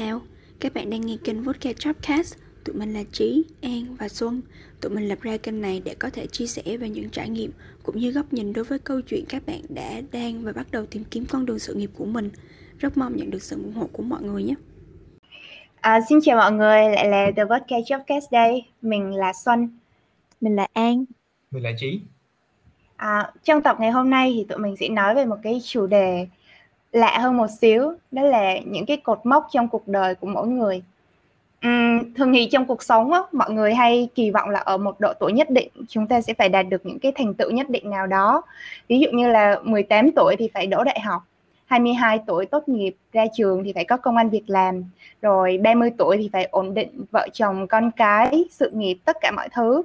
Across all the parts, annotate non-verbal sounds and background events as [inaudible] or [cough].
chào, các bạn đang nghe kênh Vodka Chopcast. Tụi mình là Trí, An và Xuân. Tụi mình lập ra kênh này để có thể chia sẻ về những trải nghiệm cũng như góc nhìn đối với câu chuyện các bạn đã, đang và bắt đầu tìm kiếm con đường sự nghiệp của mình. Rất mong nhận được sự ủng hộ của mọi người nhé. À, xin chào mọi người, lại là The Vodka Chopcast đây. Mình là Xuân. Mình là An. Mình là Trí. À, trong tập ngày hôm nay thì tụi mình sẽ nói về một cái chủ đề lạ hơn một xíu đó là những cái cột mốc trong cuộc đời của mỗi người. Uhm, thường thì trong cuộc sống á, mọi người hay kỳ vọng là ở một độ tuổi nhất định chúng ta sẽ phải đạt được những cái thành tựu nhất định nào đó. Ví dụ như là 18 tuổi thì phải đỗ đại học 22 tuổi tốt nghiệp ra trường thì phải có công an việc làm rồi 30 tuổi thì phải ổn định vợ chồng con cái sự nghiệp tất cả mọi thứ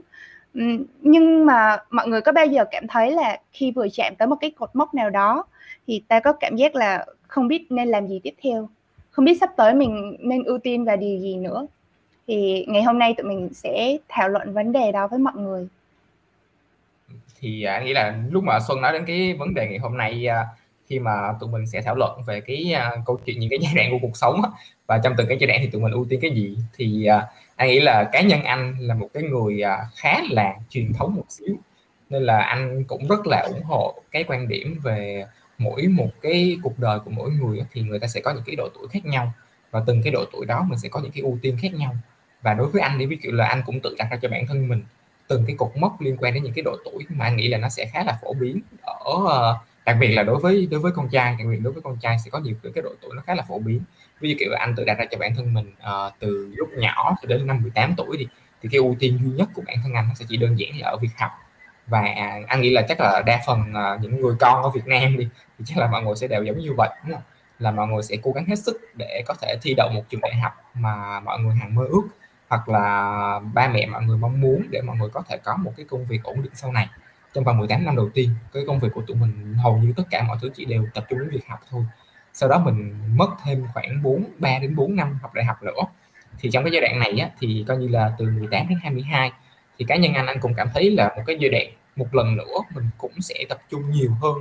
nhưng mà mọi người có bao giờ cảm thấy là khi vừa chạm tới một cái cột mốc nào đó thì ta có cảm giác là không biết nên làm gì tiếp theo? Không biết sắp tới mình nên ưu tiên vào điều gì nữa? Thì ngày hôm nay tụi mình sẽ thảo luận vấn đề đó với mọi người. Thì anh à, nghĩ là lúc mà Xuân nói đến cái vấn đề ngày hôm nay à, khi mà tụi mình sẽ thảo luận về cái à, câu chuyện những cái giai đoạn của cuộc sống và trong từng cái giai đoạn thì tụi mình ưu tiên cái gì thì à, anh nghĩ là cá nhân anh là một cái người à, khá là truyền thống một xíu, nên là anh cũng rất là ủng hộ cái quan điểm về mỗi một cái cuộc đời của mỗi người thì người ta sẽ có những cái độ tuổi khác nhau và từng cái độ tuổi đó mình sẽ có những cái ưu tiên khác nhau. Và đối với anh thì ví dụ là anh cũng tự đặt ra cho bản thân mình từng cái cột mốc liên quan đến những cái độ tuổi mà anh nghĩ là nó sẽ khá là phổ biến ở à, đặc biệt là đối với đối với con trai đặc biệt đối với con trai sẽ có nhiều cái độ tuổi nó khá là phổ biến. Ví dụ kiểu là anh tự đặt ra cho bản thân mình uh, từ lúc nhỏ cho đến năm 18 tuổi thì thì cái ưu tiên duy nhất của bản thân anh nó sẽ chỉ đơn giản là ở việc học. Và anh nghĩ là chắc là đa phần uh, những người con ở Việt Nam đi thì chắc là mọi người sẽ đều giống như vậy đúng không? Là mọi người sẽ cố gắng hết sức để có thể thi đậu một trường đại học mà mọi người hằng mơ ước hoặc là ba mẹ mọi người mong muốn để mọi người có thể có một cái công việc ổn định sau này trong vòng 18 năm đầu tiên cái công việc của tụi mình hầu như tất cả mọi thứ chỉ đều tập trung đến việc học thôi. Sau đó mình mất thêm khoảng 4 3 đến 4 năm học đại học nữa. Thì trong cái giai đoạn này á, thì coi như là từ 18 đến 22 thì cá nhân anh anh cũng cảm thấy là một cái giai đoạn một lần nữa mình cũng sẽ tập trung nhiều hơn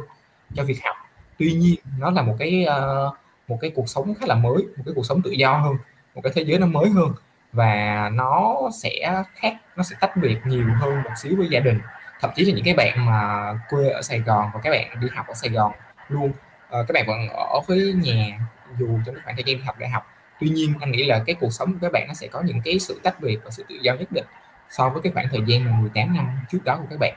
cho việc học. Tuy nhiên nó là một cái uh, một cái cuộc sống khá là mới một cái cuộc sống tự do hơn một cái thế giới nó mới hơn và nó sẽ khác nó sẽ tách biệt nhiều hơn một xíu với gia đình thậm chí là những cái bạn mà quê ở Sài Gòn và các bạn đi học ở Sài Gòn luôn. Uh, các bạn vẫn ở với nhà dù trong khoảng thời gian đi học đại học. Tuy nhiên anh nghĩ là cái cuộc sống của các bạn nó sẽ có những cái sự tách biệt và sự tự do nhất định so với cái khoảng thời gian mà 18 năm trước đó của các bạn.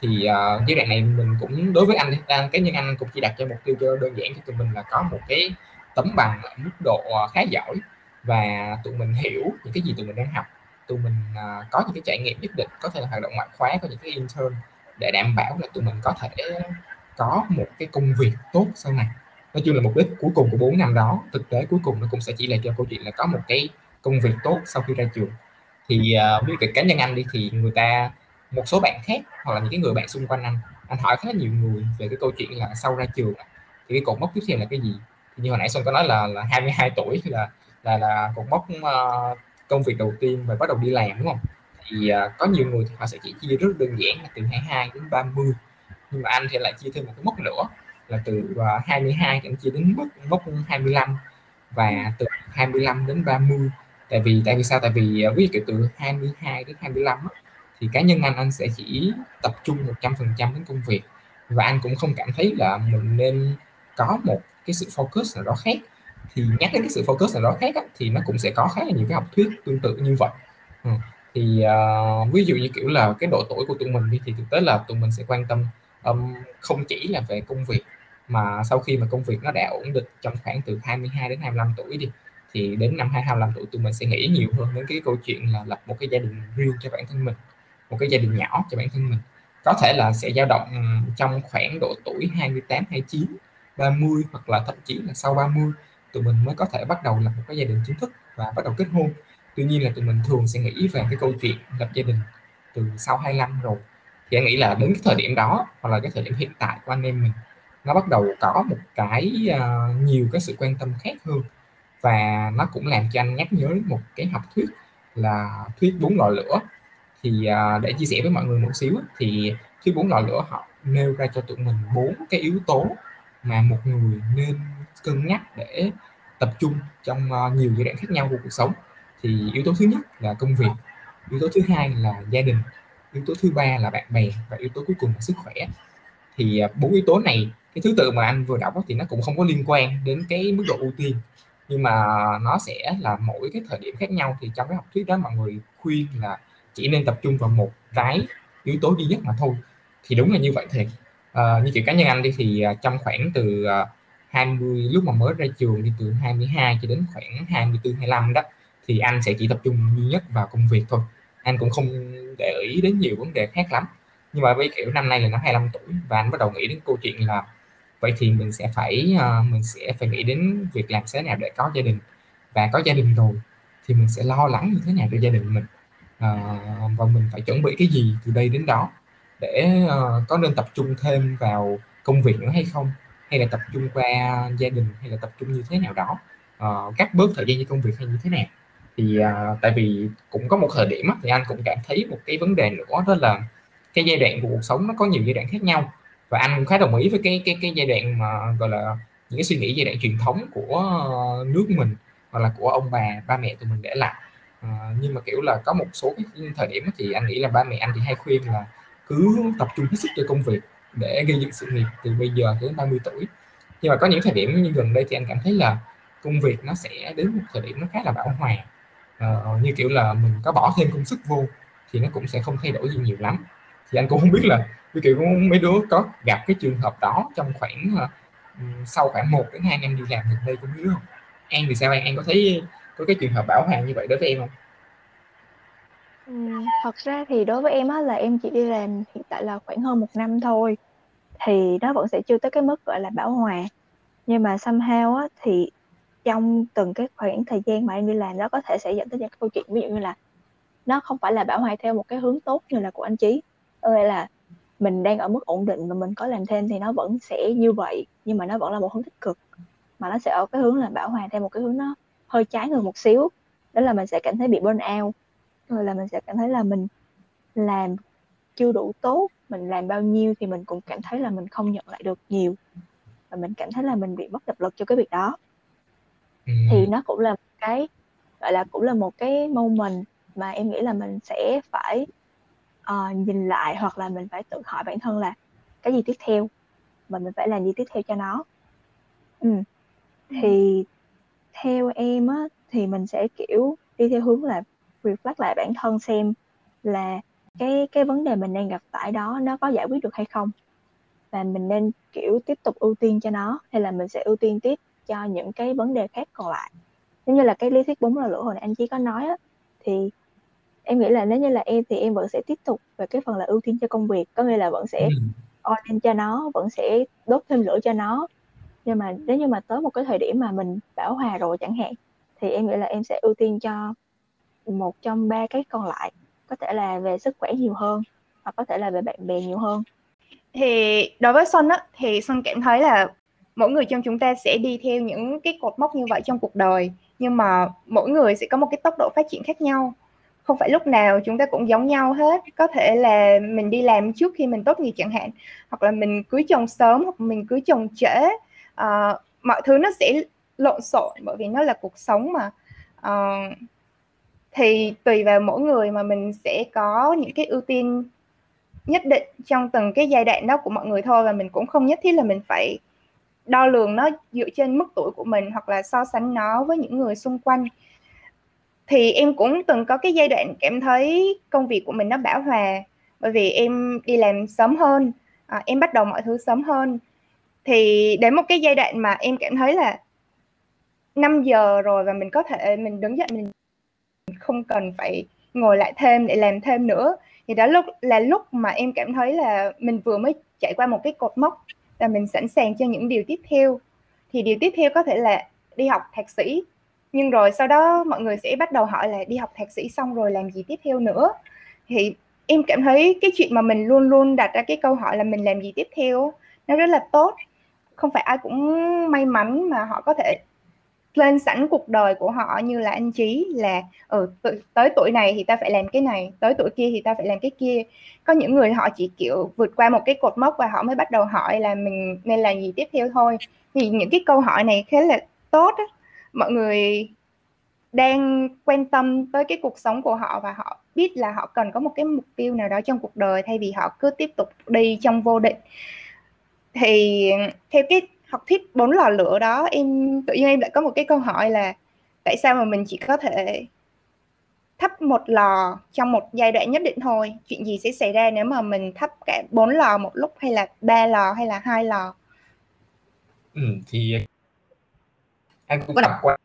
Thì uh, giai đoạn này mình cũng đối với anh anh cá nhân anh cũng chỉ đặt cho mục tiêu cho đơn giản cho tụi mình là có một cái tấm bằng ở mức độ ờ, khá giỏi và tụi mình hiểu những cái gì tụi mình đang học tụi mình uh, có những cái trải nghiệm nhất định có thể là hoạt động ngoại khóa có những cái intern để đảm bảo là tụi mình có thể có một cái công việc tốt sau này. Nói chung là mục đích cuối cùng của 4 năm đó thực tế cuối cùng nó cũng sẽ chỉ là cho câu chuyện là có một cái công việc tốt sau khi ra trường. Thì uh, với cái cá nhân anh đi thì người ta một số bạn khác hoặc là những cái người bạn xung quanh anh anh hỏi khá là nhiều người về cái câu chuyện là sau ra trường thì cái cột mốc tiếp theo là cái gì? Thì như hồi nãy xuân có nói là là 22 tuổi là là là cột mốc uh, công việc đầu tiên và bắt đầu đi làm đúng không? Thì uh, có nhiều người thì họ sẽ chỉ chia rất đơn giản là từ 22 đến 30 nhưng mà anh thì lại chia thêm một cái mốc nữa là từ à, uh, 22 thì anh chia đến mốc mốc 25 và từ 25 đến 30 tại vì tại vì sao? Tại vì à, ví dụ từ 22 đến 25 á, thì cá nhân anh anh sẽ chỉ tập trung 100% đến công việc. Và anh cũng không cảm thấy là mình nên có một cái sự focus nào đó khác thì nhắc đến cái sự focus nào đó khác á, thì nó cũng sẽ có khá là nhiều cái học thuyết tương tự như vậy ừ. thì uh, ví dụ như kiểu là cái độ tuổi của tụi mình đi thì thực tế là tụi mình sẽ quan tâm um, không chỉ là về công việc mà sau khi mà công việc nó đã ổn định trong khoảng từ 22 đến 25 tuổi đi thì đến năm 25 tuổi tụi mình sẽ nghĩ nhiều hơn đến cái câu chuyện là lập một cái gia đình riêng cho bản thân mình một cái gia đình nhỏ cho bản thân mình có thể là sẽ dao động trong khoảng độ tuổi 28 29 30 hoặc là thậm chí là sau 30 tụi mình mới có thể bắt đầu lập một cái gia đình chính thức và bắt đầu kết hôn. Tuy nhiên là tụi mình thường sẽ nghĩ về cái câu chuyện lập gia đình từ sau 25 rồi. Thì anh nghĩ là đến cái thời điểm đó hoặc là cái thời điểm hiện tại của anh em mình nó bắt đầu có một cái uh, nhiều cái sự quan tâm khác hơn. Và nó cũng làm cho anh nhắc nhớ một cái học thuyết là thuyết bốn lò lửa. Thì uh, để chia sẻ với mọi người một xíu thì thuyết bốn lò lửa họ nêu ra cho tụi mình bốn cái yếu tố mà một người nên cân nhắc để tập trung trong uh, nhiều giai đoạn khác nhau của cuộc sống. Thì yếu tố thứ nhất là công việc yếu tố thứ hai là gia đình yếu tố thứ ba là bạn bè và yếu tố cuối cùng là sức khỏe. Thì uh, bốn yếu tố này cái thứ tự mà anh vừa đọc thì nó cũng không có liên quan đến cái mức độ ưu tiên nhưng mà nó sẽ là mỗi cái thời điểm khác nhau. Thì trong cái học thuyết đó mọi người khuyên là chỉ nên tập trung vào một cái yếu tố duy nhất mà thôi. Thì đúng là như vậy thiệt. À, như kiểu cá nhân anh đi thì uh, trong khoảng từ uh, 20 lúc mà mới ra trường đi từ 22 cho đến khoảng 24 25 đó thì anh sẽ chỉ tập trung duy nhất vào công việc thôi. Anh cũng không để ý đến nhiều vấn đề khác lắm. Nhưng mà với kiểu năm nay là năm 25 tuổi và anh bắt đầu nghĩ đến câu chuyện là vậy thì mình sẽ phải uh, mình sẽ phải nghĩ đến việc làm thế nào để có gia đình. Và có gia đình rồi thì mình sẽ lo lắng như thế nào cho gia đình mình. Uh, và mình phải chuẩn bị cái gì từ đây đến đó để uh, có nên tập trung thêm vào công việc nữa hay không? Hay là tập trung qua gia đình hay là tập trung như thế nào đó? Uh, cắt bớt thời gian cho công việc hay như thế nào? Thì uh, tại vì cũng có một thời điểm thì anh cũng cảm thấy một cái vấn đề nữa đó là cái giai đoạn của cuộc sống nó có nhiều giai đoạn khác nhau. Và anh cũng khá đồng ý với cái cái cái giai đoạn mà gọi là những cái suy nghĩ giai đoạn truyền thống của nước mình hoặc là của ông bà ba mẹ tụi mình để lại. À, nhưng mà kiểu là có một số cái thời điểm thì anh nghĩ là ba mẹ anh thì hay khuyên là cứ tập trung hết sức cho công việc để gây dựng sự nghiệp từ bây giờ đến 30 tuổi. Nhưng mà có những thời điểm như gần đây thì anh cảm thấy là công việc nó sẽ đến một thời điểm nó khá là bão hòa. À, như kiểu là mình có bỏ thêm công sức vô thì nó cũng sẽ không thay đổi gì nhiều lắm. Thì anh cũng không biết là như kiểu mấy đứa có gặp cái trường hợp đó trong khoảng uh, sau khoảng 1 đến 2 năm đi làm gần đây cũng biết không? An thì sao? An An có thấy có cái trường hợp bảo hoàng như vậy đối với em không? Ừ, thật ra thì đối với em á là em chỉ đi làm hiện tại là khoảng hơn một năm thôi thì nó vẫn sẽ chưa tới cái mức gọi là bảo hòa. Nhưng mà somehow á thì trong từng cái khoảng thời gian mà em đi làm đó có thể sẽ dẫn tới những câu chuyện ví dụ như là nó không phải là bảo hòa theo một cái hướng tốt như là của anh Chí ơi là mình đang ở mức ổn định và mình có làm thêm thì nó vẫn sẽ như vậy nhưng mà nó vẫn là một hướng tích cực mà nó sẽ ở cái hướng là bảo hòa theo một cái hướng nó hơi trái ngược một xíu. Đó là mình sẽ cảm thấy bị burn out rồi là mình sẽ cảm thấy là mình làm chưa đủ tốt mình làm bao nhiêu thì mình cũng cảm thấy là mình không nhận lại được nhiều. Và mình cảm thấy là mình bị mất động lực cho cái việc đó. Ừ. thì nó cũng là một cái gọi là cũng là một cái moment mà em nghĩ là mình sẽ phải uh, nhìn lại hoặc là mình phải tự hỏi bản thân là cái gì tiếp theo? Và mình phải làm gì tiếp theo cho nó? Ừ. thì theo em á thì mình sẽ kiểu đi theo hướng là reflect lại bản thân xem là cái cái vấn đề mình đang gặp phải đó nó có giải quyết được hay không? Và mình nên kiểu tiếp tục ưu tiên cho nó hay là mình sẽ ưu tiên tiếp cho những cái vấn đề khác còn lại? Giống như là cái lý thuyết bốn là lửa hồi nãy anh chỉ có nói á thì em nghĩ là nếu như là em thì em vẫn sẽ tiếp tục về cái phần là ưu tiên cho công việc có nghĩa là vẫn sẽ ừ. on in cho nó vẫn sẽ đốt thêm lửa cho nó. Nhưng mà nếu như mà tới một cái thời điểm mà mình bảo hòa rồi chẳng hạn thì em nghĩ là em sẽ ưu tiên cho một trong ba cái còn lại có thể là về sức khỏe nhiều hơn hoặc có thể là về bạn bè nhiều hơn. Thì đối với son á thì son cảm thấy là mỗi người trong chúng ta sẽ đi theo những cái cột mốc như vậy trong cuộc đời nhưng mà mỗi người sẽ có một cái tốc độ phát triển khác nhau. Không phải lúc nào chúng ta cũng giống nhau hết có thể là mình đi làm trước khi mình tốt nghiệp chẳng hạn hoặc là mình cưới chồng sớm hoặc mình cưới chồng trễ. Uh, mọi thứ nó sẽ lộn xộn bởi vì nó là cuộc sống mà. Uh, thì tùy vào mỗi người mà mình sẽ có những cái ưu tiên nhất định trong từng cái giai đoạn đó của mọi người thôi. Và mình cũng không nhất thiết là mình phải đo lường nó dựa trên mức tuổi của mình hoặc là so sánh nó với những người xung quanh. Thì em cũng từng có cái giai đoạn cảm thấy công việc của mình nó bão hòa bởi vì em đi làm sớm hơn à, em bắt đầu mọi thứ sớm hơn. Thì đến một cái giai đoạn mà em cảm thấy là 5 giờ rồi và mình có thể mình đứng dậy mình không cần phải ngồi lại thêm để làm thêm nữa. Thì đó lúc, là lúc mà em cảm thấy là mình vừa mới chạy qua một cái cột mốc và mình sẵn sàng cho những điều tiếp theo. Thì điều tiếp theo có thể là đi học thạc sĩ. Nhưng rồi sau đó mọi người sẽ bắt đầu hỏi là đi học thạc sĩ xong rồi làm gì tiếp theo nữa. Thì em cảm thấy cái chuyện mà mình luôn luôn đặt ra cái câu hỏi là mình làm gì tiếp theo, nó rất là tốt. Không phải ai cũng may mắn mà họ có thể lên sẵn cuộc đời của họ như là anh trí là ừ, tới tuổi này thì ta phải làm cái này tới tuổi kia thì ta phải làm cái kia. Có những người họ chỉ kiểu vượt qua một cái cột mốc và họ mới bắt đầu hỏi là mình nên làm gì tiếp theo thôi. Thì những cái câu hỏi này khá là tốt á. Mọi người đang quan tâm tới cái cuộc sống của họ và họ biết là họ cần có một cái mục tiêu nào đó trong cuộc đời thay vì họ cứ tiếp tục đi trong vô định. Thì theo cái học thuyết bốn lò lửa đó em tự nhiên em lại có một cái câu hỏi là tại sao mà mình chỉ có thể thắp một lò trong một giai đoạn nhất định thôi? Chuyện gì sẽ xảy ra nếu mà mình thắp cả bốn lò một lúc hay là ba lò hay là hai lò? Ừ, thì anh cũng có đọc. qua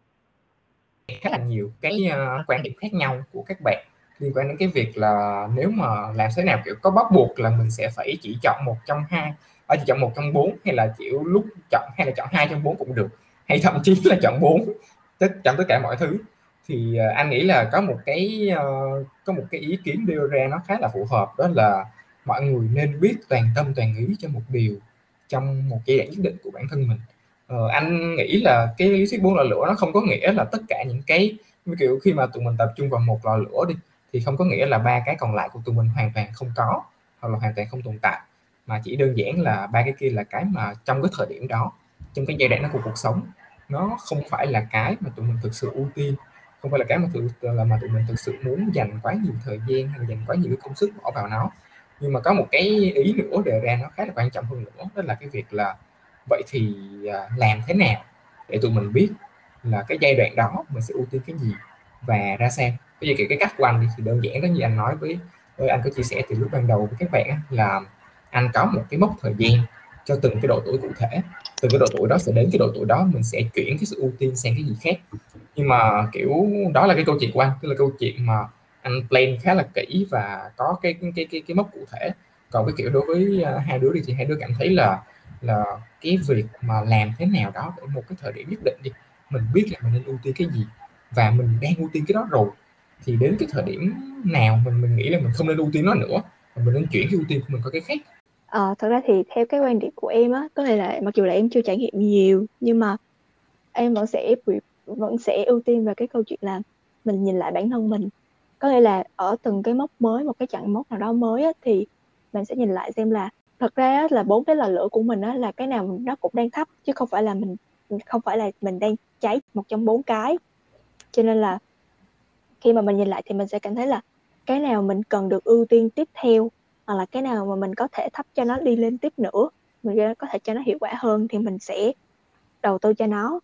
khá là nhiều cái uh, quan điểm khác nhau của các bạn liên quan đến cái việc là nếu mà làm thế nào kiểu có bắt buộc là mình sẽ phải chỉ chọn một trong hai ở chỉ chọn một trong bốn hay là kiểu lúc chọn hay là chọn hai trong bốn cũng được. Hay thậm chí là chọn bốn tất chọn tất cả mọi thứ. Thì uh, anh nghĩ là có một cái uh, có một cái ý kiến đưa ra nó khá là phù hợp đó là mọi người nên biết toàn tâm toàn ý cho một điều trong một giai đoạn nhất định của bản thân mình. Uh, anh nghĩ là cái lý thuyết bốn lò lửa nó không có nghĩa là tất cả những cái kiểu khi mà tụi mình tập trung vào một lò lửa đi thì không có nghĩa là ba cái còn lại của tụi mình hoàn toàn không có hoặc là hoàn toàn không tồn tại mà chỉ đơn giản là ba cái kia là cái mà trong cái thời điểm đó trong cái giai đoạn đó của cuộc sống nó không phải là cái mà tụi mình thực sự ưu tiên không phải là cái mà thực là mà tụi mình thực sự muốn dành quá nhiều thời gian hay là dành quá nhiều công sức bỏ vào nó. Nhưng mà có một cái ý nữa đề ra nó khá là quan trọng hơn nữa đó là cái việc là vậy thì à, làm thế nào để tụi mình biết là cái giai đoạn đó mình sẽ ưu tiên cái gì và ra sao? Bây giờ kiểu cái cách của anh thì đơn giản đó như anh nói với, với anh có chia sẻ từ lúc ban đầu với các bạn là anh có một cái mốc thời gian cho từng cái độ tuổi cụ thể. Từ cái độ tuổi đó sẽ đến cái độ tuổi đó mình sẽ chuyển cái sự ưu tiên sang cái gì khác. Nhưng mà kiểu đó là cái câu chuyện của anh tức là câu chuyện mà anh plan khá là kỹ và có cái cái cái cái, cái mốc cụ thể. Còn cái kiểu đối với uh, hai đứa đi thì hai đứa cảm thấy là là cái việc mà làm thế nào đó ở một cái thời điểm nhất định đi mình biết là mình nên ưu tiên cái gì và mình đang ưu tiên cái đó rồi thì đến cái thời điểm nào mình mình nghĩ là mình không nên ưu tiên nó nữa mà mình nên chuyển cái ưu tiên của mình có cái khác. Ờ, thật ra thì theo cái quan điểm của em á, có thể là mặc dù là em chưa trải nghiệm nhiều nhưng mà em vẫn sẽ vẫn sẽ ưu tiên về cái câu chuyện là mình nhìn lại bản thân mình. Có nghĩa là ở từng cái mốc mới, một cái chặng mốc nào đó mới á, thì mình sẽ nhìn lại xem là thật ra á, là bốn cái lò lửa của mình á, là cái nào nó cũng đang thấp chứ không phải là mình không phải là mình đang cháy một trong bốn cái. Cho nên là khi mà mình nhìn lại thì mình sẽ cảm thấy là cái nào mình cần được ưu tiên tiếp theo hoặc là cái nào mà mình có thể thấp cho nó đi lên tiếp nữa mình có thể cho nó hiệu quả hơn thì mình sẽ đầu tư cho nó.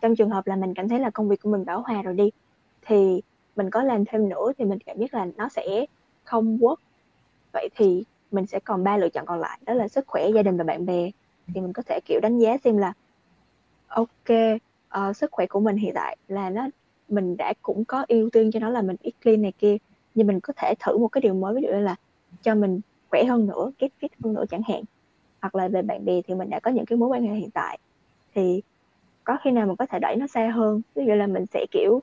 Trong trường hợp là mình cảm thấy là công việc của mình bão hòa rồi đi thì mình có làm thêm nữa thì mình cảm biết là nó sẽ không work. Vậy thì mình sẽ còn ba lựa chọn còn lại đó là sức khỏe gia đình và bạn bè. Thì mình có thể kiểu đánh giá xem là ok uh, sức khỏe của mình hiện tại là nó mình đã cũng có ưu tiên cho nó là mình ít clean này kia nhưng mình có thể thử một cái điều mới ví dụ như là cho mình khỏe hơn nữa kết fit hơn nữa chẳng hạn. Hoặc là về bạn bè thì mình đã có những cái mối quan hệ hiện tại. Thì có khi nào mình có thể đẩy nó xa hơn? Ví dụ là mình sẽ kiểu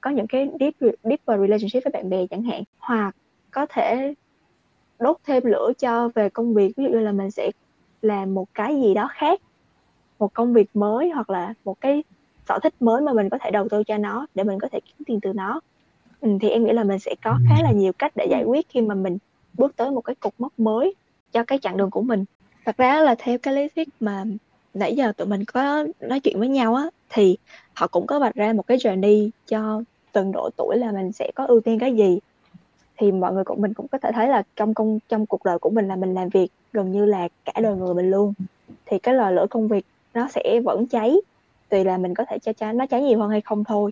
có những cái deep deeper relationship với bạn bè chẳng hạn. Hoặc có thể đốt thêm lửa cho về công việc. Ví dụ như là mình sẽ làm một cái gì đó khác. Một công việc mới hoặc là một cái sở thích mới mà mình có thể đầu tư cho nó để mình có thể kiếm tiền từ nó. Ừ, thì em nghĩ là mình sẽ có khá là nhiều cách để giải quyết khi mà mình bước tới một cái cột mốc mới cho cái chặng đường của mình. Thật ra là theo cái lý thuyết mà nãy giờ tụi mình có nói chuyện với nhau á, thì họ cũng có vạch ra một cái journey cho từng độ tuổi là mình sẽ có ưu tiên cái gì. Thì mọi người cũng mình cũng có thể thấy là trong công, trong cuộc đời của mình là mình làm việc gần như là cả đời người mình luôn. Thì cái lò lửa công việc nó sẽ vẫn cháy, tùy là mình có thể cho cháy nó cháy nhiều hơn hay không thôi.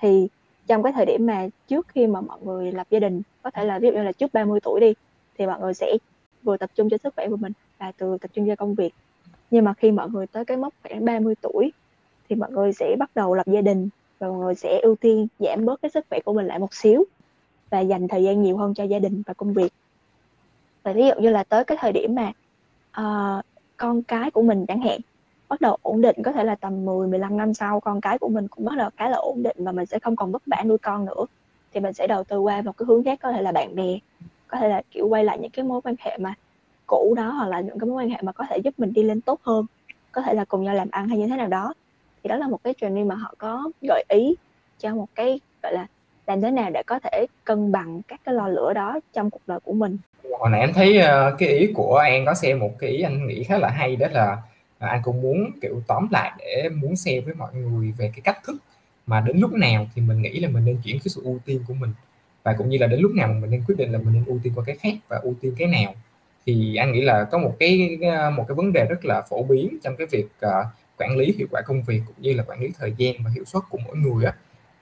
Thì trong cái thời điểm mà trước khi mà mọi người lập gia đình có thể là ví dụ như là trước 30 tuổi đi thì mọi người sẽ vừa tập trung cho sức khỏe của mình và từ tập trung cho công việc. Nhưng mà khi mọi người tới cái mốc khoảng 30 tuổi thì mọi người sẽ bắt đầu lập gia đình và mọi người sẽ ưu tiên giảm bớt cái sức khỏe của mình lại một xíu và dành thời gian nhiều hơn cho gia đình và công việc. Và ví dụ như là tới cái thời điểm mà uh, con cái của mình chẳng hạn bắt đầu ổn định có thể là tầm 10 15 năm sau con cái của mình cũng bắt đầu khá là ổn định và mình sẽ không còn vất vả nuôi con nữa. Thì mình sẽ đầu tư qua một cái hướng khác có thể là bạn bè có thể là kiểu quay lại những cái mối quan hệ mà cũ đó hoặc là những cái mối quan hệ mà có thể giúp mình đi lên tốt hơn có thể là cùng nhau làm ăn hay như thế nào đó. Thì đó là một cái training mà họ có gợi ý cho một cái gọi là làm thế nào để có thể cân bằng các cái lò lửa đó trong cuộc đời của mình. Hồi nãy em thấy uh, cái ý của An có xem một cái ý anh nghĩ khá là hay đó là và anh cũng muốn kiểu tóm lại để muốn share với mọi người về cái cách thức mà đến lúc nào thì mình nghĩ là mình nên chuyển cái sự ưu tiên của mình. Và cũng như là đến lúc nào mình nên quyết định là mình nên ưu tiên qua cái khác và ưu tiên cái nào. Thì anh nghĩ là có một cái ờ, một cái vấn đề rất là phổ biến trong cái việc uh, quản lý hiệu quả công việc cũng như là quản lý thời gian và hiệu suất của mỗi người á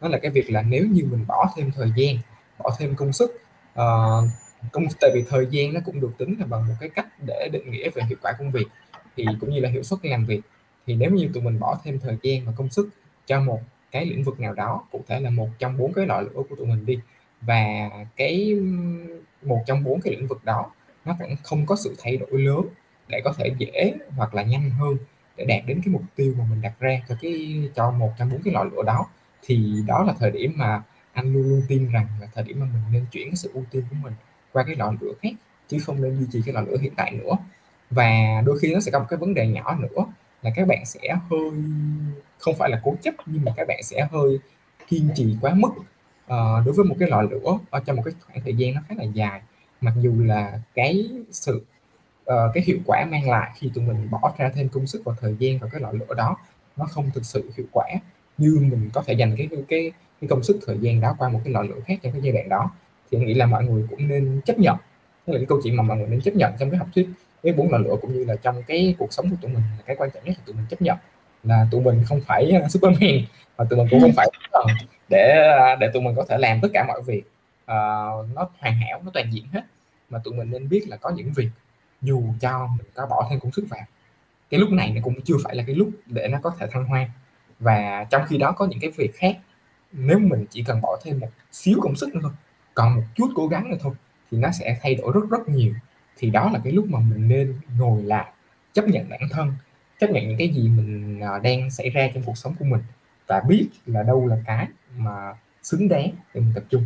đó là cái việc là nếu như mình bỏ thêm thời gian bỏ thêm công sức uh, công tại vì thời gian nó cũng được tính là bằng một cái cách để định nghĩa về hiệu quả công việc thì cũng như là hiệu suất làm việc. Thì nếu như tụi mình bỏ thêm thời gian và công sức cho một cái lĩnh vực nào đó cụ thể là một trong bốn cái loại lửa của tụi mình đi và cái một trong bốn cái lĩnh vực đó nó cũng không có sự thay đổi lớn để có thể dễ hoặc là nhanh hơn để đạt đến cái mục tiêu mà mình đặt ra cho cái cho một trong bốn cái loại lửa đó thì đó là thời điểm mà anh luôn luôn tin rằng là thời điểm mà mình nên chuyển sự ưu tiên của mình qua cái loại lửa khác chứ không nên duy trì cái loại lửa hiện tại nữa và đôi khi nó sẽ có một cái vấn đề nhỏ nữa là các bạn sẽ hơi không phải là cố chấp nhưng mà các bạn sẽ hơi kiên trì quá mức uh, đối với một cái loại lửa ở trong một cái khoảng thời gian nó khá là dài. Mặc dù là cái sự uh, cái hiệu quả mang lại khi tụi mình bỏ ra thêm công sức và thời gian vào cái loại lửa đó nó không thực sự hiệu quả như mình có thể dành cái cái cái công sức thời gian đó qua một cái loại lửa khác trong cái giai đoạn đó. Thì nghĩ là mọi người cũng nên chấp nhận. Tức là cái câu chuyện mà mọi người nên chấp nhận trong cái học thuyết với bốn loại lửa cũng như là trong cái cuộc sống của tụi mình là cái quan trọng nhất là tụi mình chấp nhận là tụi mình không phải à, superman và tụi mình cũng không phải để à, để tụi mình có thể làm tất cả mọi việc. Uh, nó hoàn hảo nó toàn diện hết mà tụi mình nên biết là có những việc dù cho mình có bỏ thêm công sức vào cái lúc này nó cũng chưa phải là cái lúc để nó có thể thăng hoa. Và trong khi đó có những cái việc khác nếu mình chỉ cần bỏ thêm một xíu công sức nữa thôi còn một chút cố gắng nữa thôi thì nó sẽ thay đổi rất rất nhiều thì đó là cái lúc mà mình nên ngồi lại, chấp nhận bản thân, chấp nhận những cái gì mình à, đang xảy ra trong cuộc sống của mình và biết là đâu là cái mà xứng đáng để mình tập trung.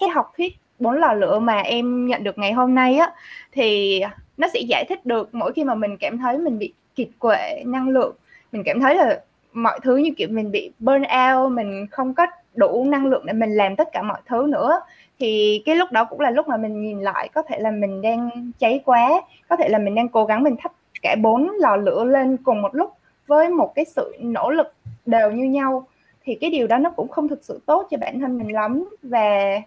Cái học thuyết bốn lò lửa mà em nhận được ngày hôm nay á, thì nó sẽ giải thích được mỗi khi mà mình cảm thấy mình bị kiệt quệ năng lượng, mình cảm thấy là mọi thứ như kiểu mình bị burn out, mình không có đủ năng lượng để mình làm tất cả mọi thứ nữa thì cái lúc đó cũng là lúc mà mình nhìn lại, có thể là mình đang cháy quá, có thể là mình đang cố gắng mình thắp cả bốn lò lửa lên cùng một lúc với một cái sự nỗ lực đều như nhau. Thì cái điều đó nó cũng không thực sự tốt cho bản thân mình lắm và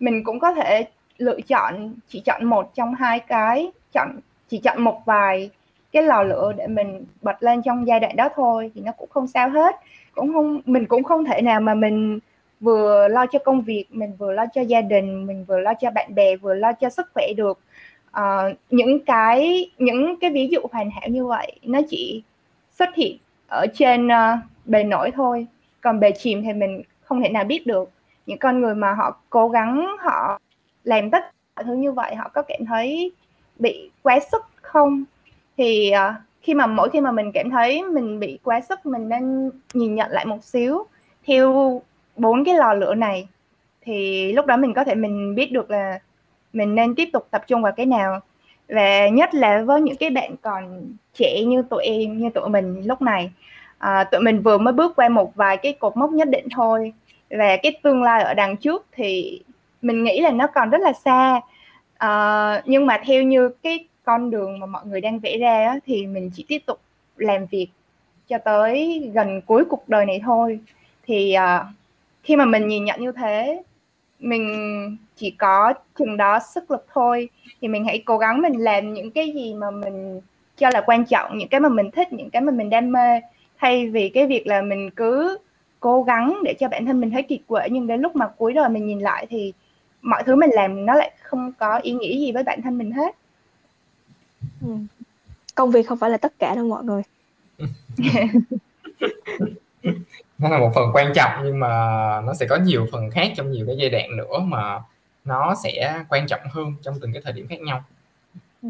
mình cũng có thể lựa chọn, chỉ chọn một trong hai cái, chọn, chỉ chọn một vài cái lò lửa để mình bật lên trong giai đoạn đó thôi thì nó cũng không sao hết. Cũng không, mình cũng không thể nào mà mình vừa lo cho công việc mình vừa lo cho gia đình mình vừa lo cho bạn bè vừa lo cho sức khỏe được. Uh, những cái những cái ví dụ hoàn hảo như vậy nó chỉ xuất hiện ở trên uh, bề nổi thôi. Còn bề chìm thì mình không thể nào biết được. Những con người mà họ cố gắng họ làm tất cả thứ như vậy họ có cảm thấy bị quá sức không? Thì uh, khi mà mỗi khi mà mình cảm thấy mình bị quá sức mình nên nhìn nhận lại một xíu. Theo bốn cái lò lửa này thì lúc đó mình có thể mình biết được là mình nên tiếp tục tập trung vào cái nào. Và nhất là với những cái bạn còn trẻ như tụi em như tụi mình lúc này à, tụi mình vừa mới bước qua một vài cái cột mốc nhất định thôi. Và cái tương lai ở đằng trước thì mình nghĩ là nó còn rất là xa. À, nhưng mà theo như cái con đường mà mọi người đang vẽ ra á, thì mình chỉ tiếp tục làm việc cho tới gần cuối cuộc đời này thôi. Thì uh, khi mà mình nhìn nhận như thế mình chỉ có chừng đó sức lực thôi. Thì mình hãy cố gắng mình làm những cái gì mà mình cho là quan trọng những cái mà mình thích những cái mà mình đam mê. Thay vì cái việc là mình cứ cố gắng để cho bản thân mình thấy kiệt quệ nhưng đến lúc mà cuối đời mình nhìn lại thì mọi thứ mình làm nó lại không có ý nghĩa gì với bản thân mình hết. Ừ. công việc không phải là tất cả đâu mọi người [laughs] [laughs] nó là một phần quan trọng nhưng mà nó sẽ có nhiều phần khác trong nhiều cái giai đoạn nữa mà nó sẽ quan trọng hơn trong từng cái thời điểm khác nhau. Ừ.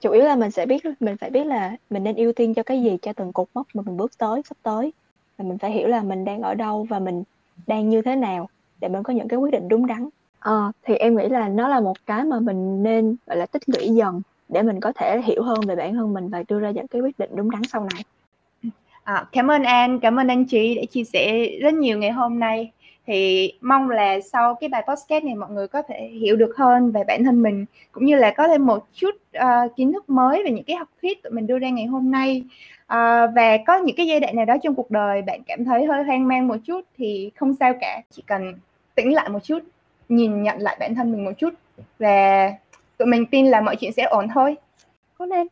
Chủ yếu là mình sẽ biết mình phải biết là mình nên ưu tiên cho cái gì cho từng cột mốc mà mình bước tới sắp tới. Và mình phải hiểu là mình đang ở đâu và mình đang như thế nào để mình có những cái quyết định đúng đắn. À, thì em nghĩ là nó là một cái mà mình nên gọi là tích lũy dần để mình có thể hiểu hơn về bản thân mình và đưa ra những cái quyết định đúng đắn sau này. À, cảm ơn An, cảm ơn anh chị đã chia sẻ rất nhiều ngày hôm nay. thì mong là sau cái bài podcast này mọi người có thể hiểu được hơn về bản thân mình cũng như là có thêm một chút uh, kiến thức mới về những cái học thuyết tụi mình đưa ra ngày hôm nay. Uh, và có những cái giai đoạn nào đó trong cuộc đời bạn cảm thấy hơi hoang mang một chút thì không sao cả chỉ cần tĩnh lại một chút nhìn nhận lại bản thân mình một chút và tụi mình tin là mọi chuyện sẽ ổn thôi. Cố lên